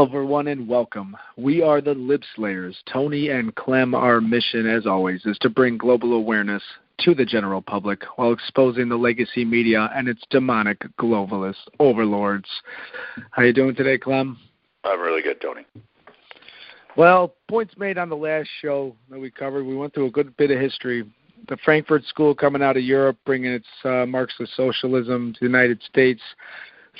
Hello, everyone, and welcome. We are the Lib Slayers. Tony and Clem, our mission, as always, is to bring global awareness to the general public while exposing the legacy media and its demonic globalist overlords. How are you doing today, Clem? I'm really good, Tony. Well, points made on the last show that we covered. We went through a good bit of history. The Frankfurt School coming out of Europe, bringing its uh, Marxist socialism to the United States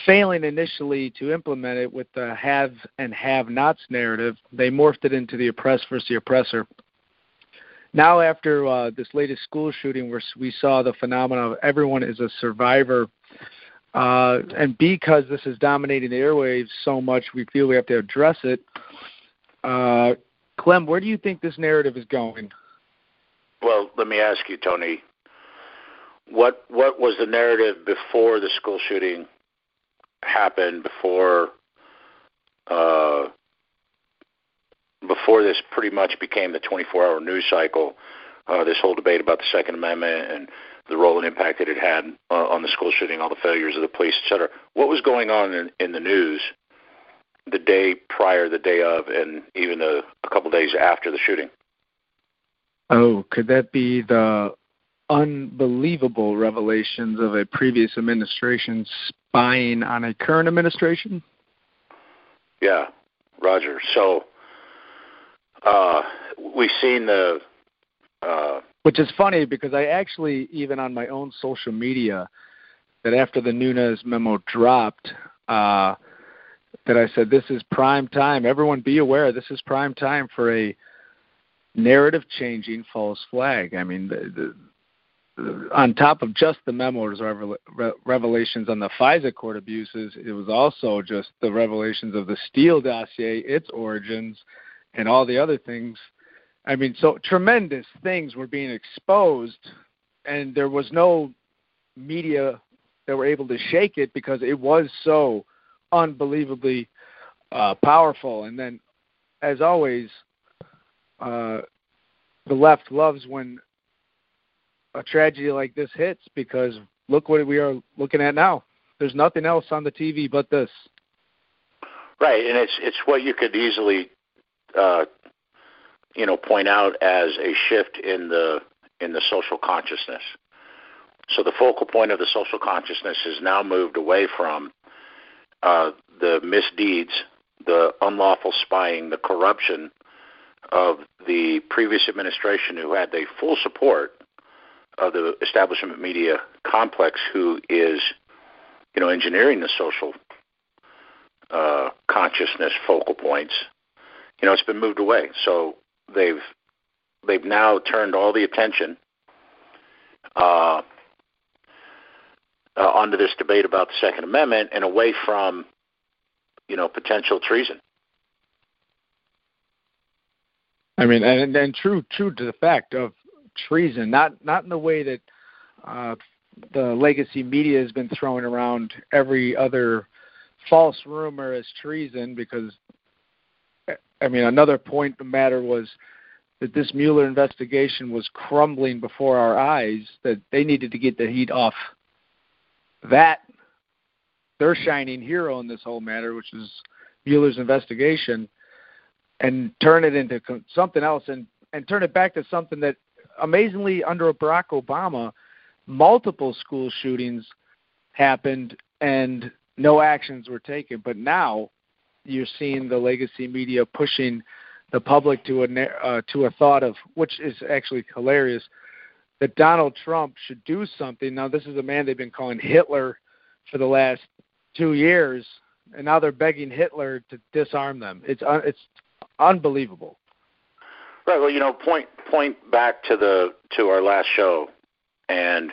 failing initially to implement it with the have and have nots narrative, they morphed it into the oppressed versus the oppressor. Now, after uh, this latest school shooting, where we saw the phenomenon of everyone is a survivor, uh, and because this is dominating the airwaves so much, we feel we have to address it. Uh, Clem, where do you think this narrative is going? Well, let me ask you, Tony. What what was the narrative before the school shooting happened before uh, before this pretty much became the 24-hour news cycle. Uh, this whole debate about the Second Amendment and the role and impact that it had uh, on the school shooting, all the failures of the police, et cetera. What was going on in, in the news the day prior, the day of, and even a, a couple days after the shooting? Oh, could that be the unbelievable revelations of a previous administration spying on a current administration? Yeah, Roger. So uh, we've seen the. Uh, Which is funny because I actually, even on my own social media, that after the Nunes memo dropped, uh, that I said this is prime time. Everyone, be aware this is prime time for a narrative changing false flag. I mean, the, the on top of just the memos revelations on the FISA court abuses, it was also just the revelations of the Steele dossier, its origins, and all the other things. I mean, so tremendous things were being exposed, and there was no media that were able to shake it because it was so unbelievably uh, powerful. And then, as always, uh, the left loves when a tragedy like this hits because look what we are looking at now. There's nothing else on the TV but this. Right, and it's it's what you could easily, uh, you know, point out as a shift in the in the social consciousness. So the focal point of the social consciousness has now moved away from uh, the misdeeds, the unlawful spying, the corruption of the previous administration, who had the full support of the establishment media complex who is, you know, engineering the social uh, consciousness focal points, you know, it's been moved away. So they've they've now turned all the attention uh, uh, onto this debate about the Second Amendment and away from, you know, potential treason. I mean, and, and true, true to the fact of treason, not not in the way that uh, the legacy media has been throwing around every other false rumor as treason. Because I mean, another point the matter was that this Mueller investigation was crumbling before our eyes. That they needed to get the heat off that their shining hero in this whole matter, which is Mueller's investigation, and turn it into something else and and turn it back to something that amazingly, under Barack Obama, multiple school shootings happened and no actions were taken. But now you're seeing the legacy media pushing the public to a uh, to a thought of which is actually hilarious that Donald Trump should do something. Now this is a man they've been calling Hitler for the last two years, and now they're begging Hitler to disarm them. It's un- it's unbelievable. Right. Well, you know, point point back to the to our last show, and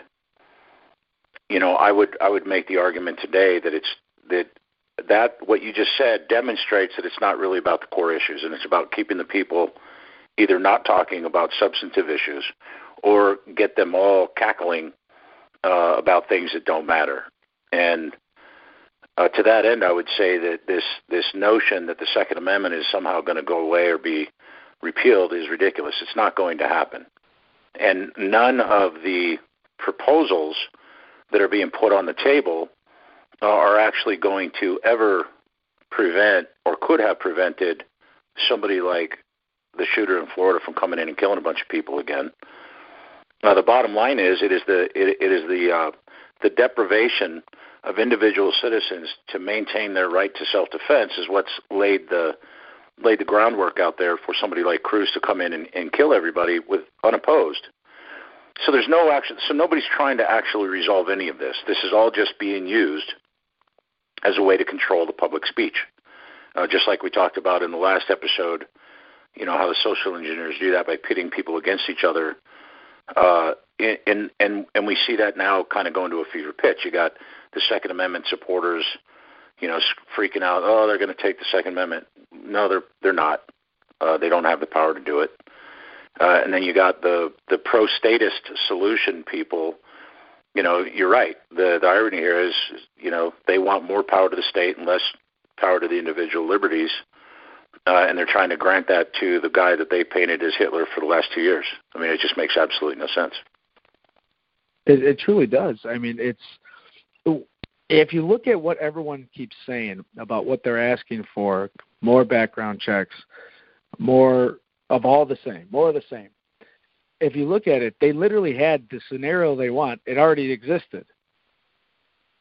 you know, I would I would make the argument today that it's that that what you just said demonstrates that it's not really about the core issues, and it's about keeping the people either not talking about substantive issues or get them all cackling uh, about things that don't matter. And uh, to that end, I would say that this this notion that the Second Amendment is somehow going to go away or be repealed is ridiculous. It's not going to happen. And none of the proposals that are being put on the table are actually going to ever prevent or could have prevented somebody like the shooter in Florida from coming in and killing a bunch of people again. Now, the bottom line is it is the it, it is the uh, the deprivation of individual citizens to maintain their right to self-defense is what's laid the laid the groundwork out there for somebody like Cruz to come in and, and kill everybody with unopposed. So there's no action. So nobody's trying to actually resolve any of this. This is all just being used as a way to control the public speech, uh, just like we talked about in the last episode. You know how the social engineers do that by pitting people against each other, uh, and and and we see that now kind of going to a fever pitch. You got the Second Amendment supporters, you know, freaking out. Oh, they're going to take the Second Amendment. No, they're they're not. Uh, they don't have the power to do it. Uh, and then you got the the pro-statist solution people. You know, you're right. The the irony here is, you know, they want more power to the state and less power to the individual liberties, uh, and they're trying to grant that to the guy that they painted as Hitler for the last two years. I mean, it just makes absolutely no sense. It, it truly does. I mean, it's if you look at what everyone keeps saying about what they're asking for, more background checks, more of all the same, more of the same. If you look at it, they literally had the scenario they want. It already existed.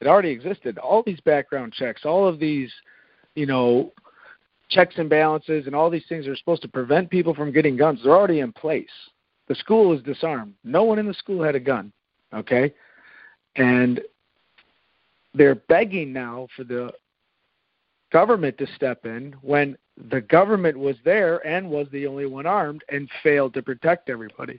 It already existed. All these background checks, all of these, you know, checks and balances, and all these things are supposed to prevent people from getting guns. They're already in place. The school is disarmed. No one in the school had a gun. Okay, and they're begging now for the government to step in when the government was there and was the only one armed and failed to protect everybody.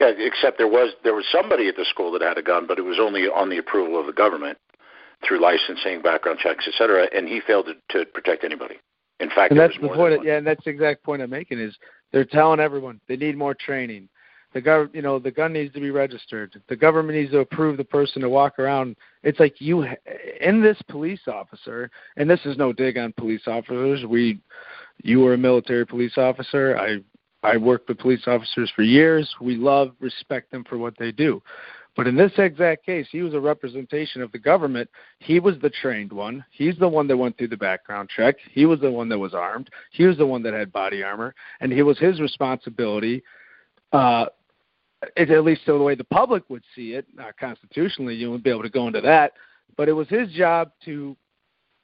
Yeah, except there was there was somebody at the school that had a gun, but it was only on the approval of the government through licensing, background checks, et cetera, and he failed to, to protect anybody. In fact, and that's the point. yeah, and that's the exact point I'm making is they're telling everyone they need more training. The gov, you know, the gun needs to be registered. The government needs to approve the person to walk around. It's like you, in this police officer, and this is no dig on police officers. We, you were a military police officer. I, I worked with police officers for years. We love, respect them for what they do. But in this exact case, he was a representation of the government. He was the trained one. He's the one that went through the background check. He was the one that was armed. He was the one that had body armor, and it was his responsibility uh, it, at least so the way the public would see it, not constitutionally, you wouldn't be able to go into that. But it was his job to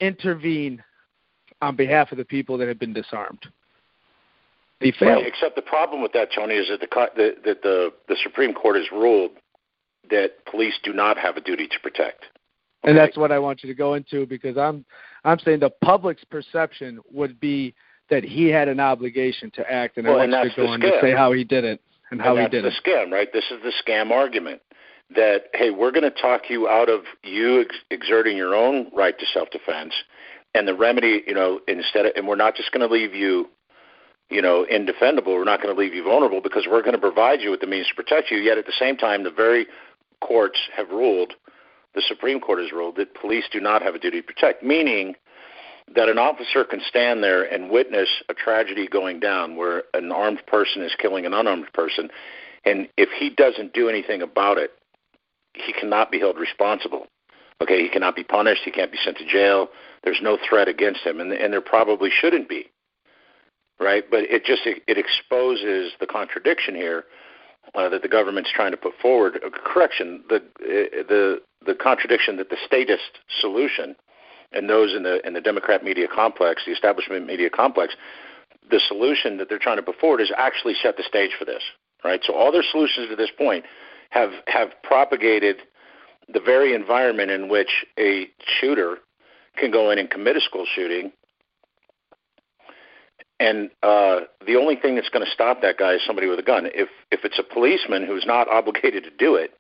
intervene on behalf of the people that had been disarmed. He failed. Right, except the problem with that, Tony, is that the that the the Supreme Court has ruled that police do not have a duty to protect. Okay? And that's what I want you to go into because I'm I'm saying the public's perception would be that he had an obligation to act, and well, I want you to go into say how he did it and how and he did the scam, right? This is the scam argument that hey, we're going to talk you out of you ex- exerting your own right to self-defense, and the remedy, you know, instead of, and we're not just going to leave you, you know, indefendable. We're not going to leave you vulnerable because we're going to provide you with the means to protect you. Yet at the same time, the very courts have ruled, the Supreme Court has ruled that police do not have a duty to protect, meaning that an officer can stand there and witness a tragedy going down where an armed person is killing an unarmed person, and if he doesn't do anything about it, he cannot be held responsible. Okay, he cannot be punished. He can't be sent to jail. There's no threat against him, and, and there probably shouldn't be, right? But it just it, it exposes the contradiction here uh, that the government's trying to put forward. Uh, correction, the uh, the the contradiction that the statist solution and those in the in the Democrat media complex, the establishment media complex, the solution that they're trying to put forward is actually set the stage for this. Right. So all their solutions to this point have have propagated the very environment in which a shooter can go in and commit a school shooting. And uh, the only thing that's going to stop that guy is somebody with a gun. If if it's a policeman who's not obligated to do it,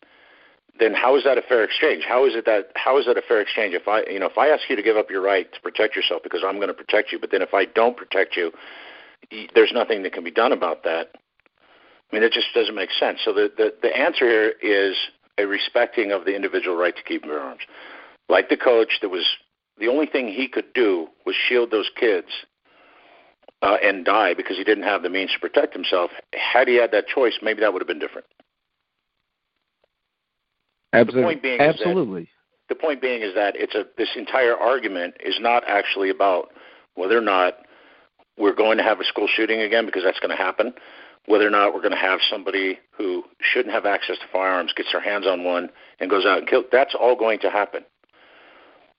then how is that a fair exchange? How is it that how is that a fair exchange? If I you know if I ask you to give up your right to protect yourself because I'm going to protect you, but then if I don't protect you, there's nothing that can be done about that. I mean, it just doesn't make sense. So the the, the answer here is a respecting of the individual right to keep bear arms. Like the coach, that was the only thing he could do was shield those kids uh, and die because he didn't have the means to protect himself. Had he had that choice, maybe that would have been different. Absolutely. Absolutely. the point being is that it's a this entire argument is not actually about whether or not we're going to have a school shooting again because that's going to happen. Whether or not we're going to have somebody who shouldn't have access to firearms gets their hands on one and goes out and kills. That's all going to happen.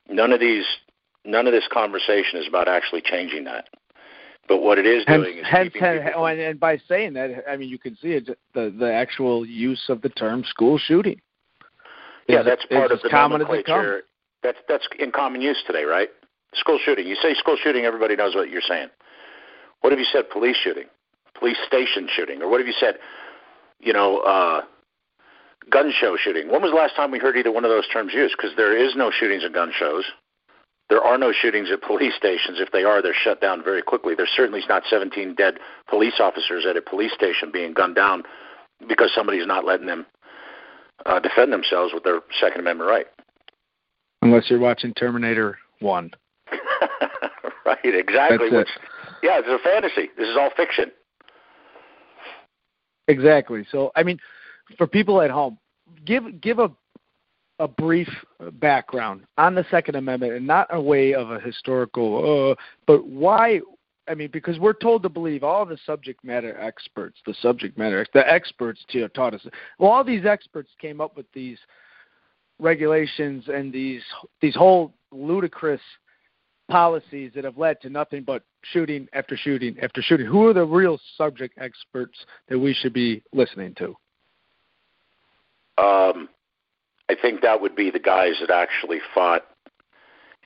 None of these, none of this conversation is about actually changing that. But what it is doing hence, is hence, oh, and, and by saying that, I mean you can see it, the the actual use of the term school shooting. Yeah, that's part of the common nomenclature. That's that's in common use today, right? School shooting. You say school shooting, everybody knows what you're saying. What have you said? Police shooting, police station shooting, or what have you said? You know, uh, gun show shooting. When was the last time we heard either one of those terms used? Because there is no shootings at gun shows. There are no shootings at police stations. If they are, they're shut down very quickly. There's certainly not 17 dead police officers at a police station being gunned down because somebody's not letting them uh, defend themselves with their Second Amendment right. Unless you're watching Terminator 1. right, exactly. Which, yeah, it's a fantasy. This is all fiction. Exactly. So, I mean, for people at home, give give a a brief background on the Second Amendment, and not a way of a historical, uh, but why? I mean, because we're told to believe all the subject matter experts, the subject matter, the experts taught us. Well, all these experts came up with these regulations and these these whole ludicrous policies that have led to nothing but shooting after shooting after shooting. Who are the real subject experts that we should be listening to? Um, I think that would be the guys that actually fought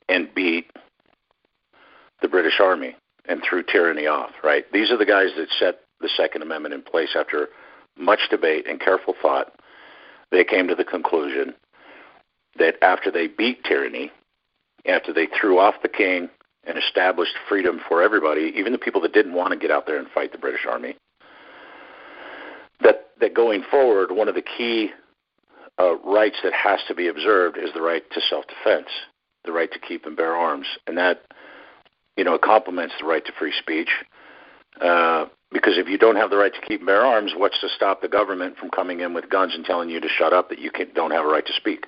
and beat the British Army and threw tyranny off, right? These are the guys that set the Second Amendment in place after much debate and careful thought. They came to the conclusion that after they beat tyranny, after they threw off the king and established freedom for everybody, even the people that didn't want to get out there and fight the British Army, that, that going forward, one of the key uh, rights that has to be observed is the right to self-defense, the right to keep and bear arms, and that you know it complements the right to free speech. Uh, because if you don't have the right to keep and bear arms, what's to stop the government from coming in with guns and telling you to shut up that you can, don't have a right to speak?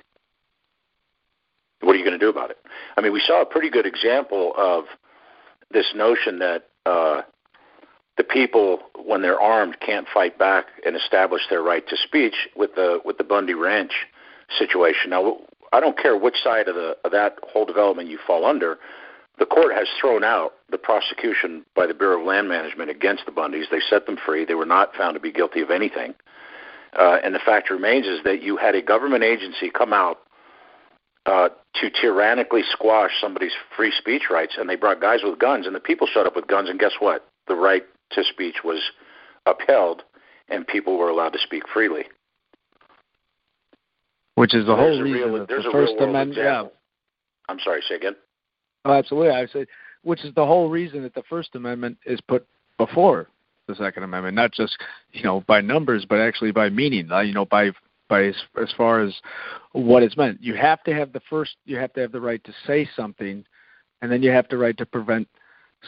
What are you going to do about it? I mean, we saw a pretty good example of this notion that uh, the people, when they're armed, can't fight back and establish their right to speech with the with the Bundy Ranch situation. Now, I don't care which side of the of that whole development you fall under. The court has thrown out the prosecution by the Bureau of Land Management against the Bundys. They set them free. They were not found to be guilty of anything. Uh, and the fact remains is that you had a government agency come out uh, to tyrannically squash somebody's free speech rights, and they brought guys with guns, and the people showed up with guns, and guess what? The right to speech was upheld, and people were allowed to speak freely. Which is the whole reason real, the First Amendment. Yeah. I'm sorry. Say again. Oh, absolutely. I say, which is the whole reason that the First Amendment is put before the Second Amendment, not just you know by numbers, but actually by meaning. Uh, you know, by by as, as far as what it's meant. You have to have the first. You have to have the right to say something, and then you have the right to prevent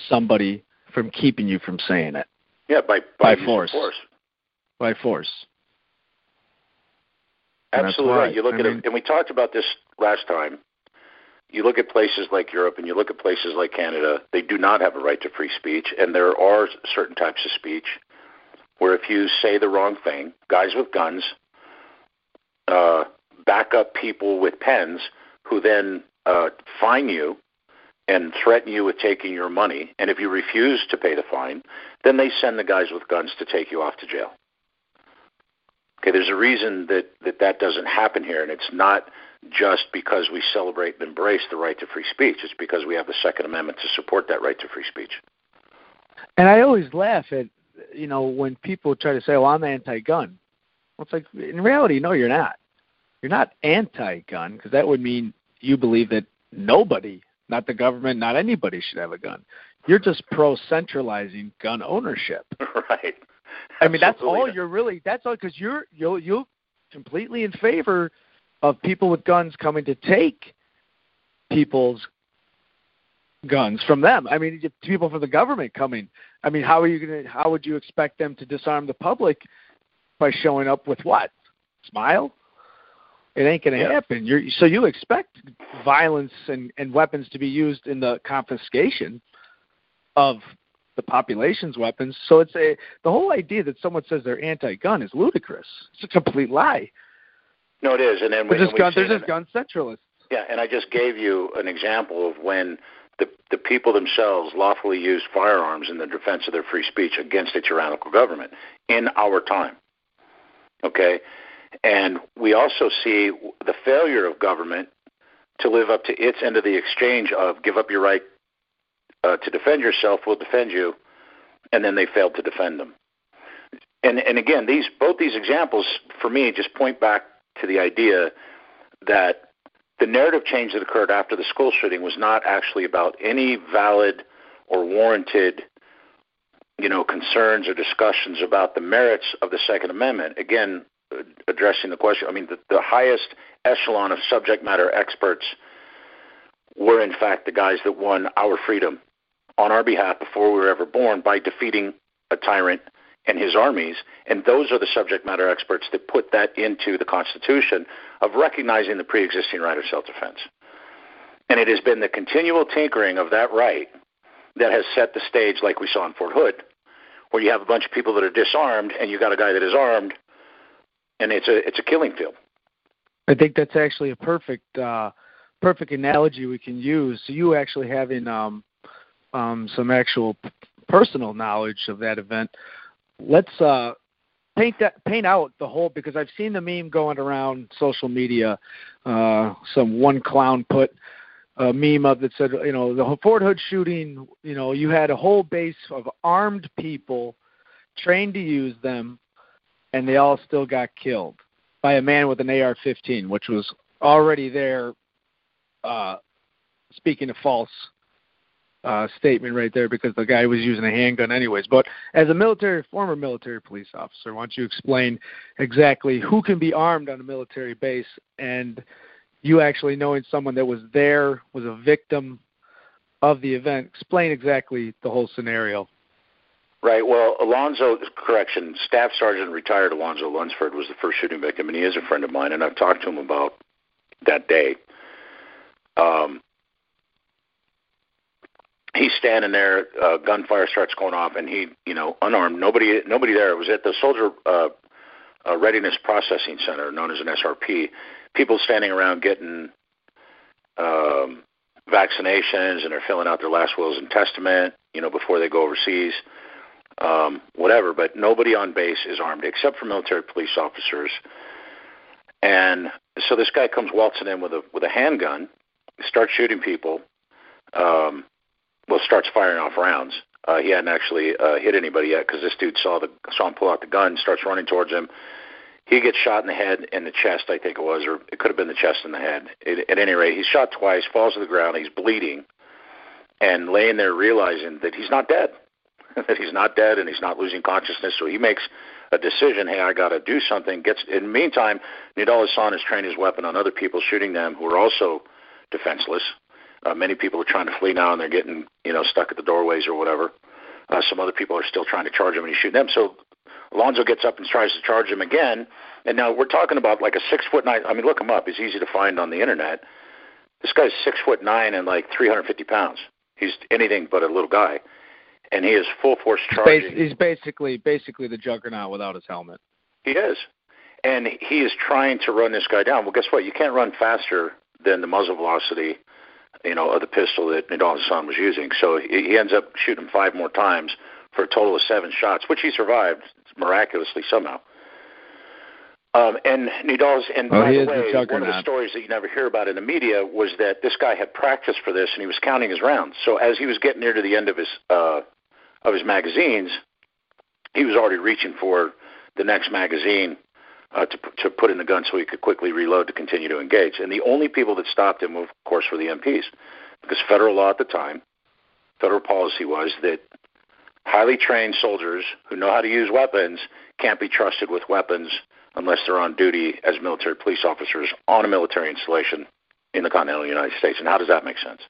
somebody from keeping you from saying it. Yeah, by by, by force. force. By force. Absolutely right. You look I at mean, it, and we talked about this last time. You look at places like Europe and you look at places like Canada, they do not have a right to free speech, and there are certain types of speech where if you say the wrong thing, guys with guns uh, back up people with pens who then uh, fine you and threaten you with taking your money. And if you refuse to pay the fine, then they send the guys with guns to take you off to jail. Okay, there's a reason that that, that doesn't happen here, and it's not just because we celebrate and embrace the right to free speech. It's because we have the Second Amendment to support that right to free speech. And I always laugh at you know when people try to say, "Well, I'm anti-gun." Well, it's like in reality, no, you're not. You're not anti-gun because that would mean you believe that nobody not the government, not anybody should have a gun. You're just pro centralizing gun ownership. Right. I mean, that's all you're really. That's all because you're you're you completely in favor of people with guns coming to take people's guns from them. I mean, people from the government coming. I mean, how are you going to? How would you expect them to disarm the public by showing up with what? Smile. It ain't going to Yeah. happen. You're, so you expect violence and, and weapons to be used in the confiscation of the population's weapons. So it's a the whole idea that someone says they're anti-gun is ludicrous. It's a complete lie. No, it is, and then They're we, just gun, we've they're just gun centralists. Yeah, and I just gave you an example of when the the people themselves lawfully used firearms in the defense of their free speech against a tyrannical government in our time. Okay, and we also see the failure of government to live up to its end of the exchange of give up your right uh, to defend yourself, we'll defend you, and then they failed to defend them. And and again, these both these examples for me just point back to the idea that the narrative change that occurred after the school shooting was not actually about any valid or warranted you know concerns or discussions about the merits of the second amendment. Again addressing the question i mean the, the highest echelon of subject matter experts were in fact the guys that won our freedom on our behalf before we were ever born by defeating a tyrant and his armies. And those are the subject matter experts that put that into the Constitution of recognizing the pre existing right of self defense. And it has been the continual tinkering of that right that has set the stage, like we saw in Fort Hood, where you have a bunch of people that are disarmed and you got a guy that is armed, and it's a it's a killing field. I think that's actually a perfect uh, perfect analogy we can use. So you actually having um, um, some actual personal knowledge of that event. Let's uh, paint that paint out the whole because I've seen the meme going around social media. Uh, some one clown put a meme up that said, you know, the Fort Hood shooting. You know, you had a whole base of armed people trained to use them, and they all still got killed by a man with an AR-15, which was already there. Uh, speaking of false uh, statement right there, because the guy was using a handgun anyways. But as a military, former military police officer, why don't you explain exactly who can be armed on a military base, and you actually knowing someone that was there, was a victim of the event. Explain exactly the whole scenario. Right. Well, Alonzo, correction, Staff Sergeant retired Alonzo Lunsford was the first shooting victim, and he is a friend of mine, and I've talked to him about that day. Um, he's standing there, uh, gunfire starts going off, and he, you know, unarmed, nobody, nobody there. It was at the Soldier uh, uh, Readiness Processing Center, known as an SRP. People standing around getting um, vaccinations, and they're filling out their last wills and testament, you know, before they go overseas um, whatever, but nobody on base is armed except for military police officers. And so this guy comes waltzing in with a with a handgun, starts shooting people. Um, well, starts firing off rounds. Uh, he hadn't actually uh, hit anybody yet because this dude saw the saw him pull out the gun, starts running towards him. He gets shot in the head and the chest, I think it was, or it could have been the chest and the head. It, at any rate, he's shot twice, falls to the ground, he's bleeding, and laying there realizing that he's not dead that he's not dead and he's not losing consciousness. So he makes a decision. Hey, I got to do something. Gets in the meantime, Nidal Hasan has trained his weapon on other people, shooting them who are also defenseless. Uh, many people are trying to flee now, and they're getting you know stuck at the doorways or whatever. Uh, some other people are still trying to charge him, and he's shooting them. So Alonzo gets up and tries to charge him again. And now we're talking about like a six foot nine. I mean, look him up. He's easy to find on the internet. This guy's six foot nine and like 350 pounds. He's anything but a little guy and he is full force He's, charging. he's basically basically the juggernaut without his helmet. He is, and he is trying to run this guy down. Well, guess what? You can't run faster than the muzzle velocity, you know, of the pistol that Nidal Hasan was using. So he, he ends up shooting five more times for a total of seven shots, which he survived miraculously somehow. Um, and Nidal's, and Oh, by the way, one of the stories that you never hear about in the media was that this guy had practiced for this and he was counting his rounds. So as he was getting near to the end of his uh, of his magazines, he was already reaching for the next magazine uh, to to put in the gun so he could quickly reload to continue to engage. And the only people that stopped him, of course, were the MPs, because federal law at the time, federal policy was that highly trained soldiers who know how to use weapons can't be trusted with weapons unless they're on duty as military police officers on a military installation in the continental United States. And how does that make sense?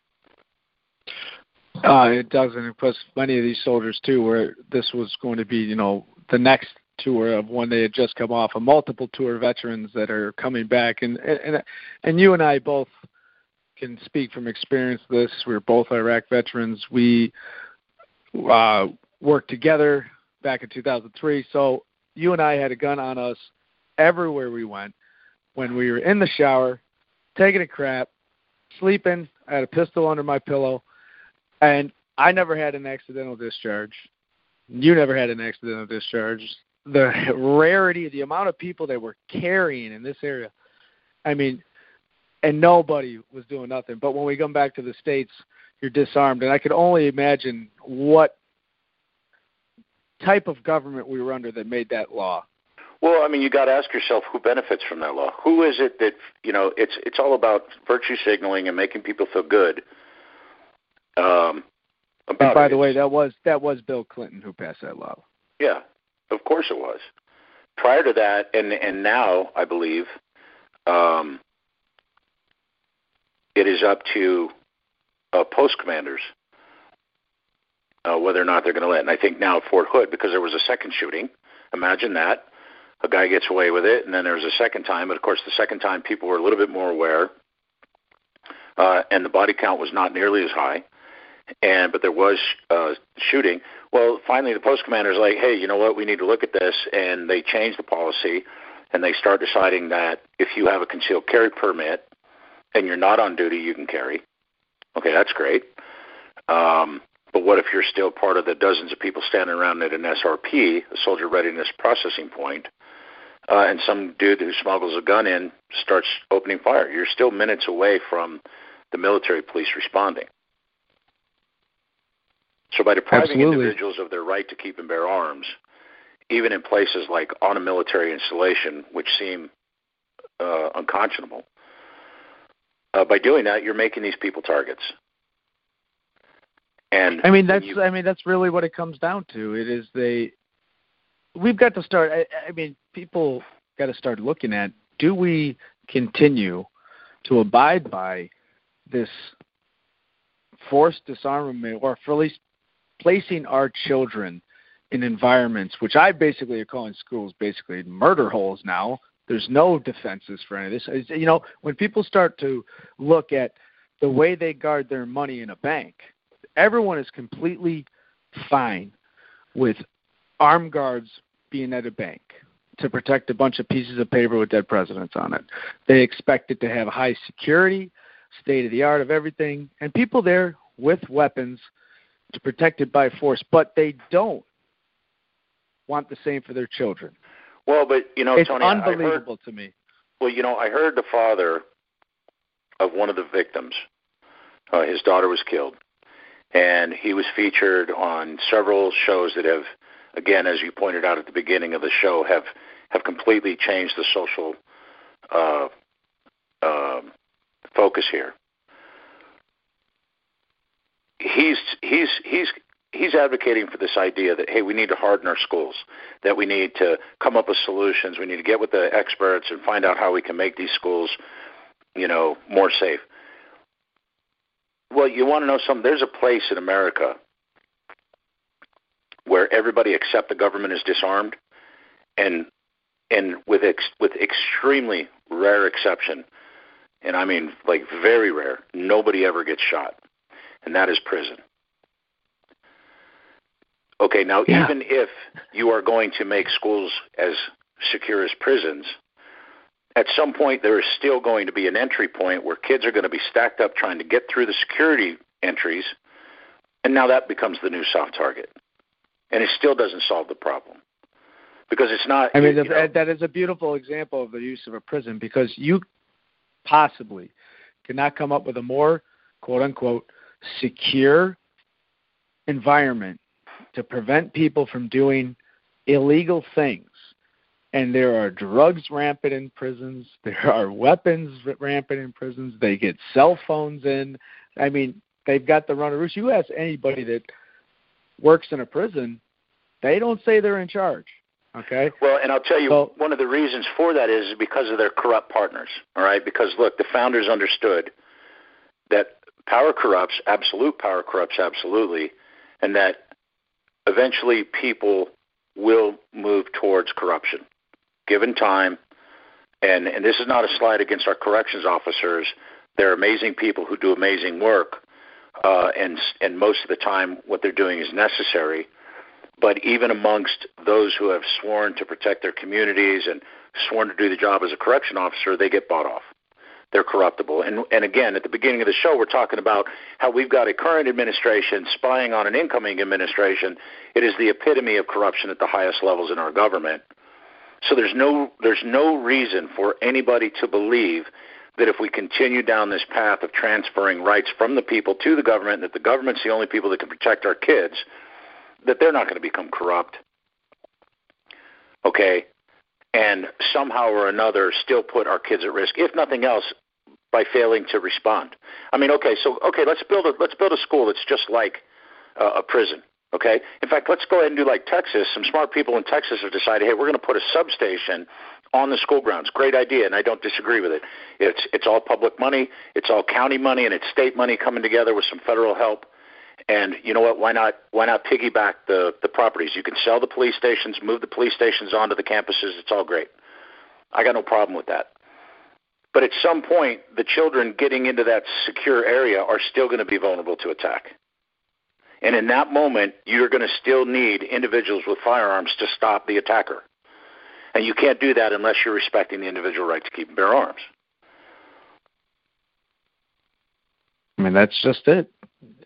Uh, it doesn't. Plus, many of these soldiers too, where this was going to be, you know, the next tour of when they had just come off a multiple tour veterans that are coming back. And and and you and I both can speak from experience this. We're both Iraq veterans. We uh worked together back in 2003 so you and I had a gun on us everywhere we went when we were in the shower taking a crap sleeping. I had a pistol under my pillow. And I never had an accidental discharge. You never had an accidental discharge the rarity, the amount of people that were carrying in this area. I mean, and nobody was doing nothing. But when we come back to the states, you're disarmed, and I could only imagine what type of government we were under that made that law. Well, I mean, you got to ask yourself who benefits from that law. Who is it that you know? It's it's all about virtue signaling and making people feel good. Um, about and by it. the way, that was that was Bill Clinton who passed that law. Yeah, of course it was. Prior to that, and and now I believe, um, it is up to uh, post commanders uh, whether or not they're going to let. And I think now at Fort Hood, because there was a second shooting, imagine that a guy gets away with it, and then there's a second time. But of course, the second time people were a little bit more aware, uh, and the body count was not nearly as high. And but there was uh, shooting. Well, finally, the post commander is like, hey, you know what? We need to look at this, and they change the policy, and they start deciding that if you have a concealed carry permit and you're not on duty, you can carry. Okay, that's great. Um, but what if you're still part of the dozens of people standing around at an SRP, a soldier readiness processing point, uh, and some dude who smuggles a gun in starts opening fire? You're still minutes away from the military police responding. So by depriving Absolutely. individuals of their right to keep and bear arms, even in places like on a military installation, which seem uh, unconscionable, uh, by doing that, you're making these people targets. And I mean, that's you, I mean that's really what it comes down to. It is they. We've got to start. I, I mean, people got to start looking at: Do we continue to abide by this forced disarmament, or for at least placing our children in environments which I basically are calling schools basically murder holes now. There's no defenses for any of this. You know, when people start to look at the way they guard their money in a bank, everyone is completely fine with armed guards being at a bank to protect a bunch of pieces of paper with dead presidents on it. They expect it to have high security, state of the art of everything, and people there with weapons to protect it by force, but they don't want the same for their children. Well, but you know, it's Tony, unbelievable heard, to me. Well, you know, I heard the father of one of the victims. Uh, his daughter was killed, and he was featured on several shows that have, again, as you pointed out at the beginning of the show, have have completely changed the social uh, uh, focus here. He's he's he's he's advocating for this idea that hey, we need to harden our schools, that we need to come up with solutions, we need to get with the experts and find out how we can make these schools, you know, more safe. Well, you want to know something? There's a place in America where everybody except the government is disarmed, and and with ex, with extremely rare exception, and I mean like very rare, nobody ever gets shot, and that is prison. Okay, now Yeah. even if you are going to make schools as secure as prisons, at some point there is still going to be an entry point where kids are going to be stacked up trying to get through the security entries, and now that becomes the new soft target. And it still doesn't solve the problem. Because it's not I mean, you know, that is a beautiful example of the use of a prison because you possibly cannot come up with a more quote unquote secure environment to prevent people from doing illegal things. And there are drugs rampant in prisons. There are weapons rampant in prisons. They get cell phones in. I mean, they've got the runneroosh. You ask anybody that works in a prison, they don't say they're in charge. Okay. Well, and I'll tell you, So- one of the reasons for that is because of their corrupt partners. All right, because look, the founders understood that power corrupts, absolute power corrupts absolutely, and that eventually people will move towards corruption, given time. And, and this is not a slide against our corrections officers. They're amazing people who do amazing work, uh, and and most of the time, what they're doing is necessary. But even amongst those who have sworn to protect their communities and sworn to do the job as a correction officer, they get bought off they're corruptible. And, and again, at the beginning of the show, we're talking about how we've got a current administration spying on an incoming administration. It is the epitome of corruption at the highest levels in our government. So there's no there's no reason for anybody to believe that if we continue down this path of transferring rights from the people to the government, that the government's the only people that can protect our kids, that they're not going to become corrupt. Okay, and somehow or another still put our kids at risk, if nothing else, by failing to respond. I mean, okay, so okay, let's build a let's build a school that's just like uh, a prison. Okay, in fact, let's go ahead and do like Texas. Some smart people in Texas have decided, hey, we're going to put a substation on the school grounds. Great idea, and I don't disagree with it. It's it's all public money, it's all county money, and it's state money coming together with some federal help. And you know what? Why not? Why not piggyback the the properties? You can sell the police stations, move the police stations onto the campuses. It's all great. I got no problem with that. But at some point, the children getting into that secure area are still going to be vulnerable to attack. And in that moment, you're going to still need individuals with firearms to stop the attacker. And you can't do that unless you're respecting the individual right to keep and bear arms. I mean, that's just it.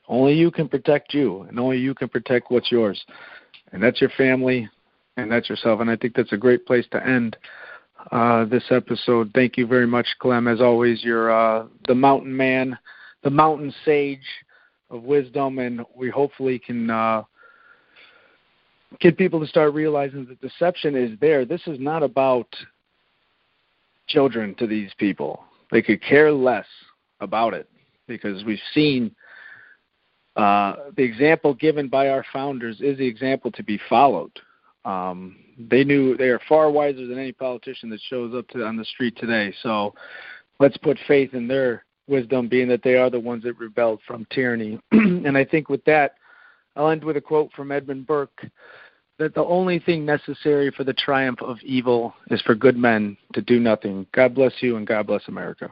Only you can protect you, and only you can protect what's yours. And that's your family, and that's yourself. And I think that's a great place to end uh, this episode. Thank you very much, Clem. As always, you're uh, the mountain man, the mountain sage of wisdom, and we hopefully can uh, get people to start realizing that deception is there. This is not about children to these people. They could care less about it because we've seen uh, the example given by our founders is the example to be followed. Um, they knew they are far wiser than any politician that shows up to, on the street today. So let's put faith in their wisdom, being that they are the ones that rebelled from tyranny. and I think with that, I'll end with a quote from Edmund Burke that the only thing necessary for the triumph of evil is for good men to do nothing. God bless you and God bless America.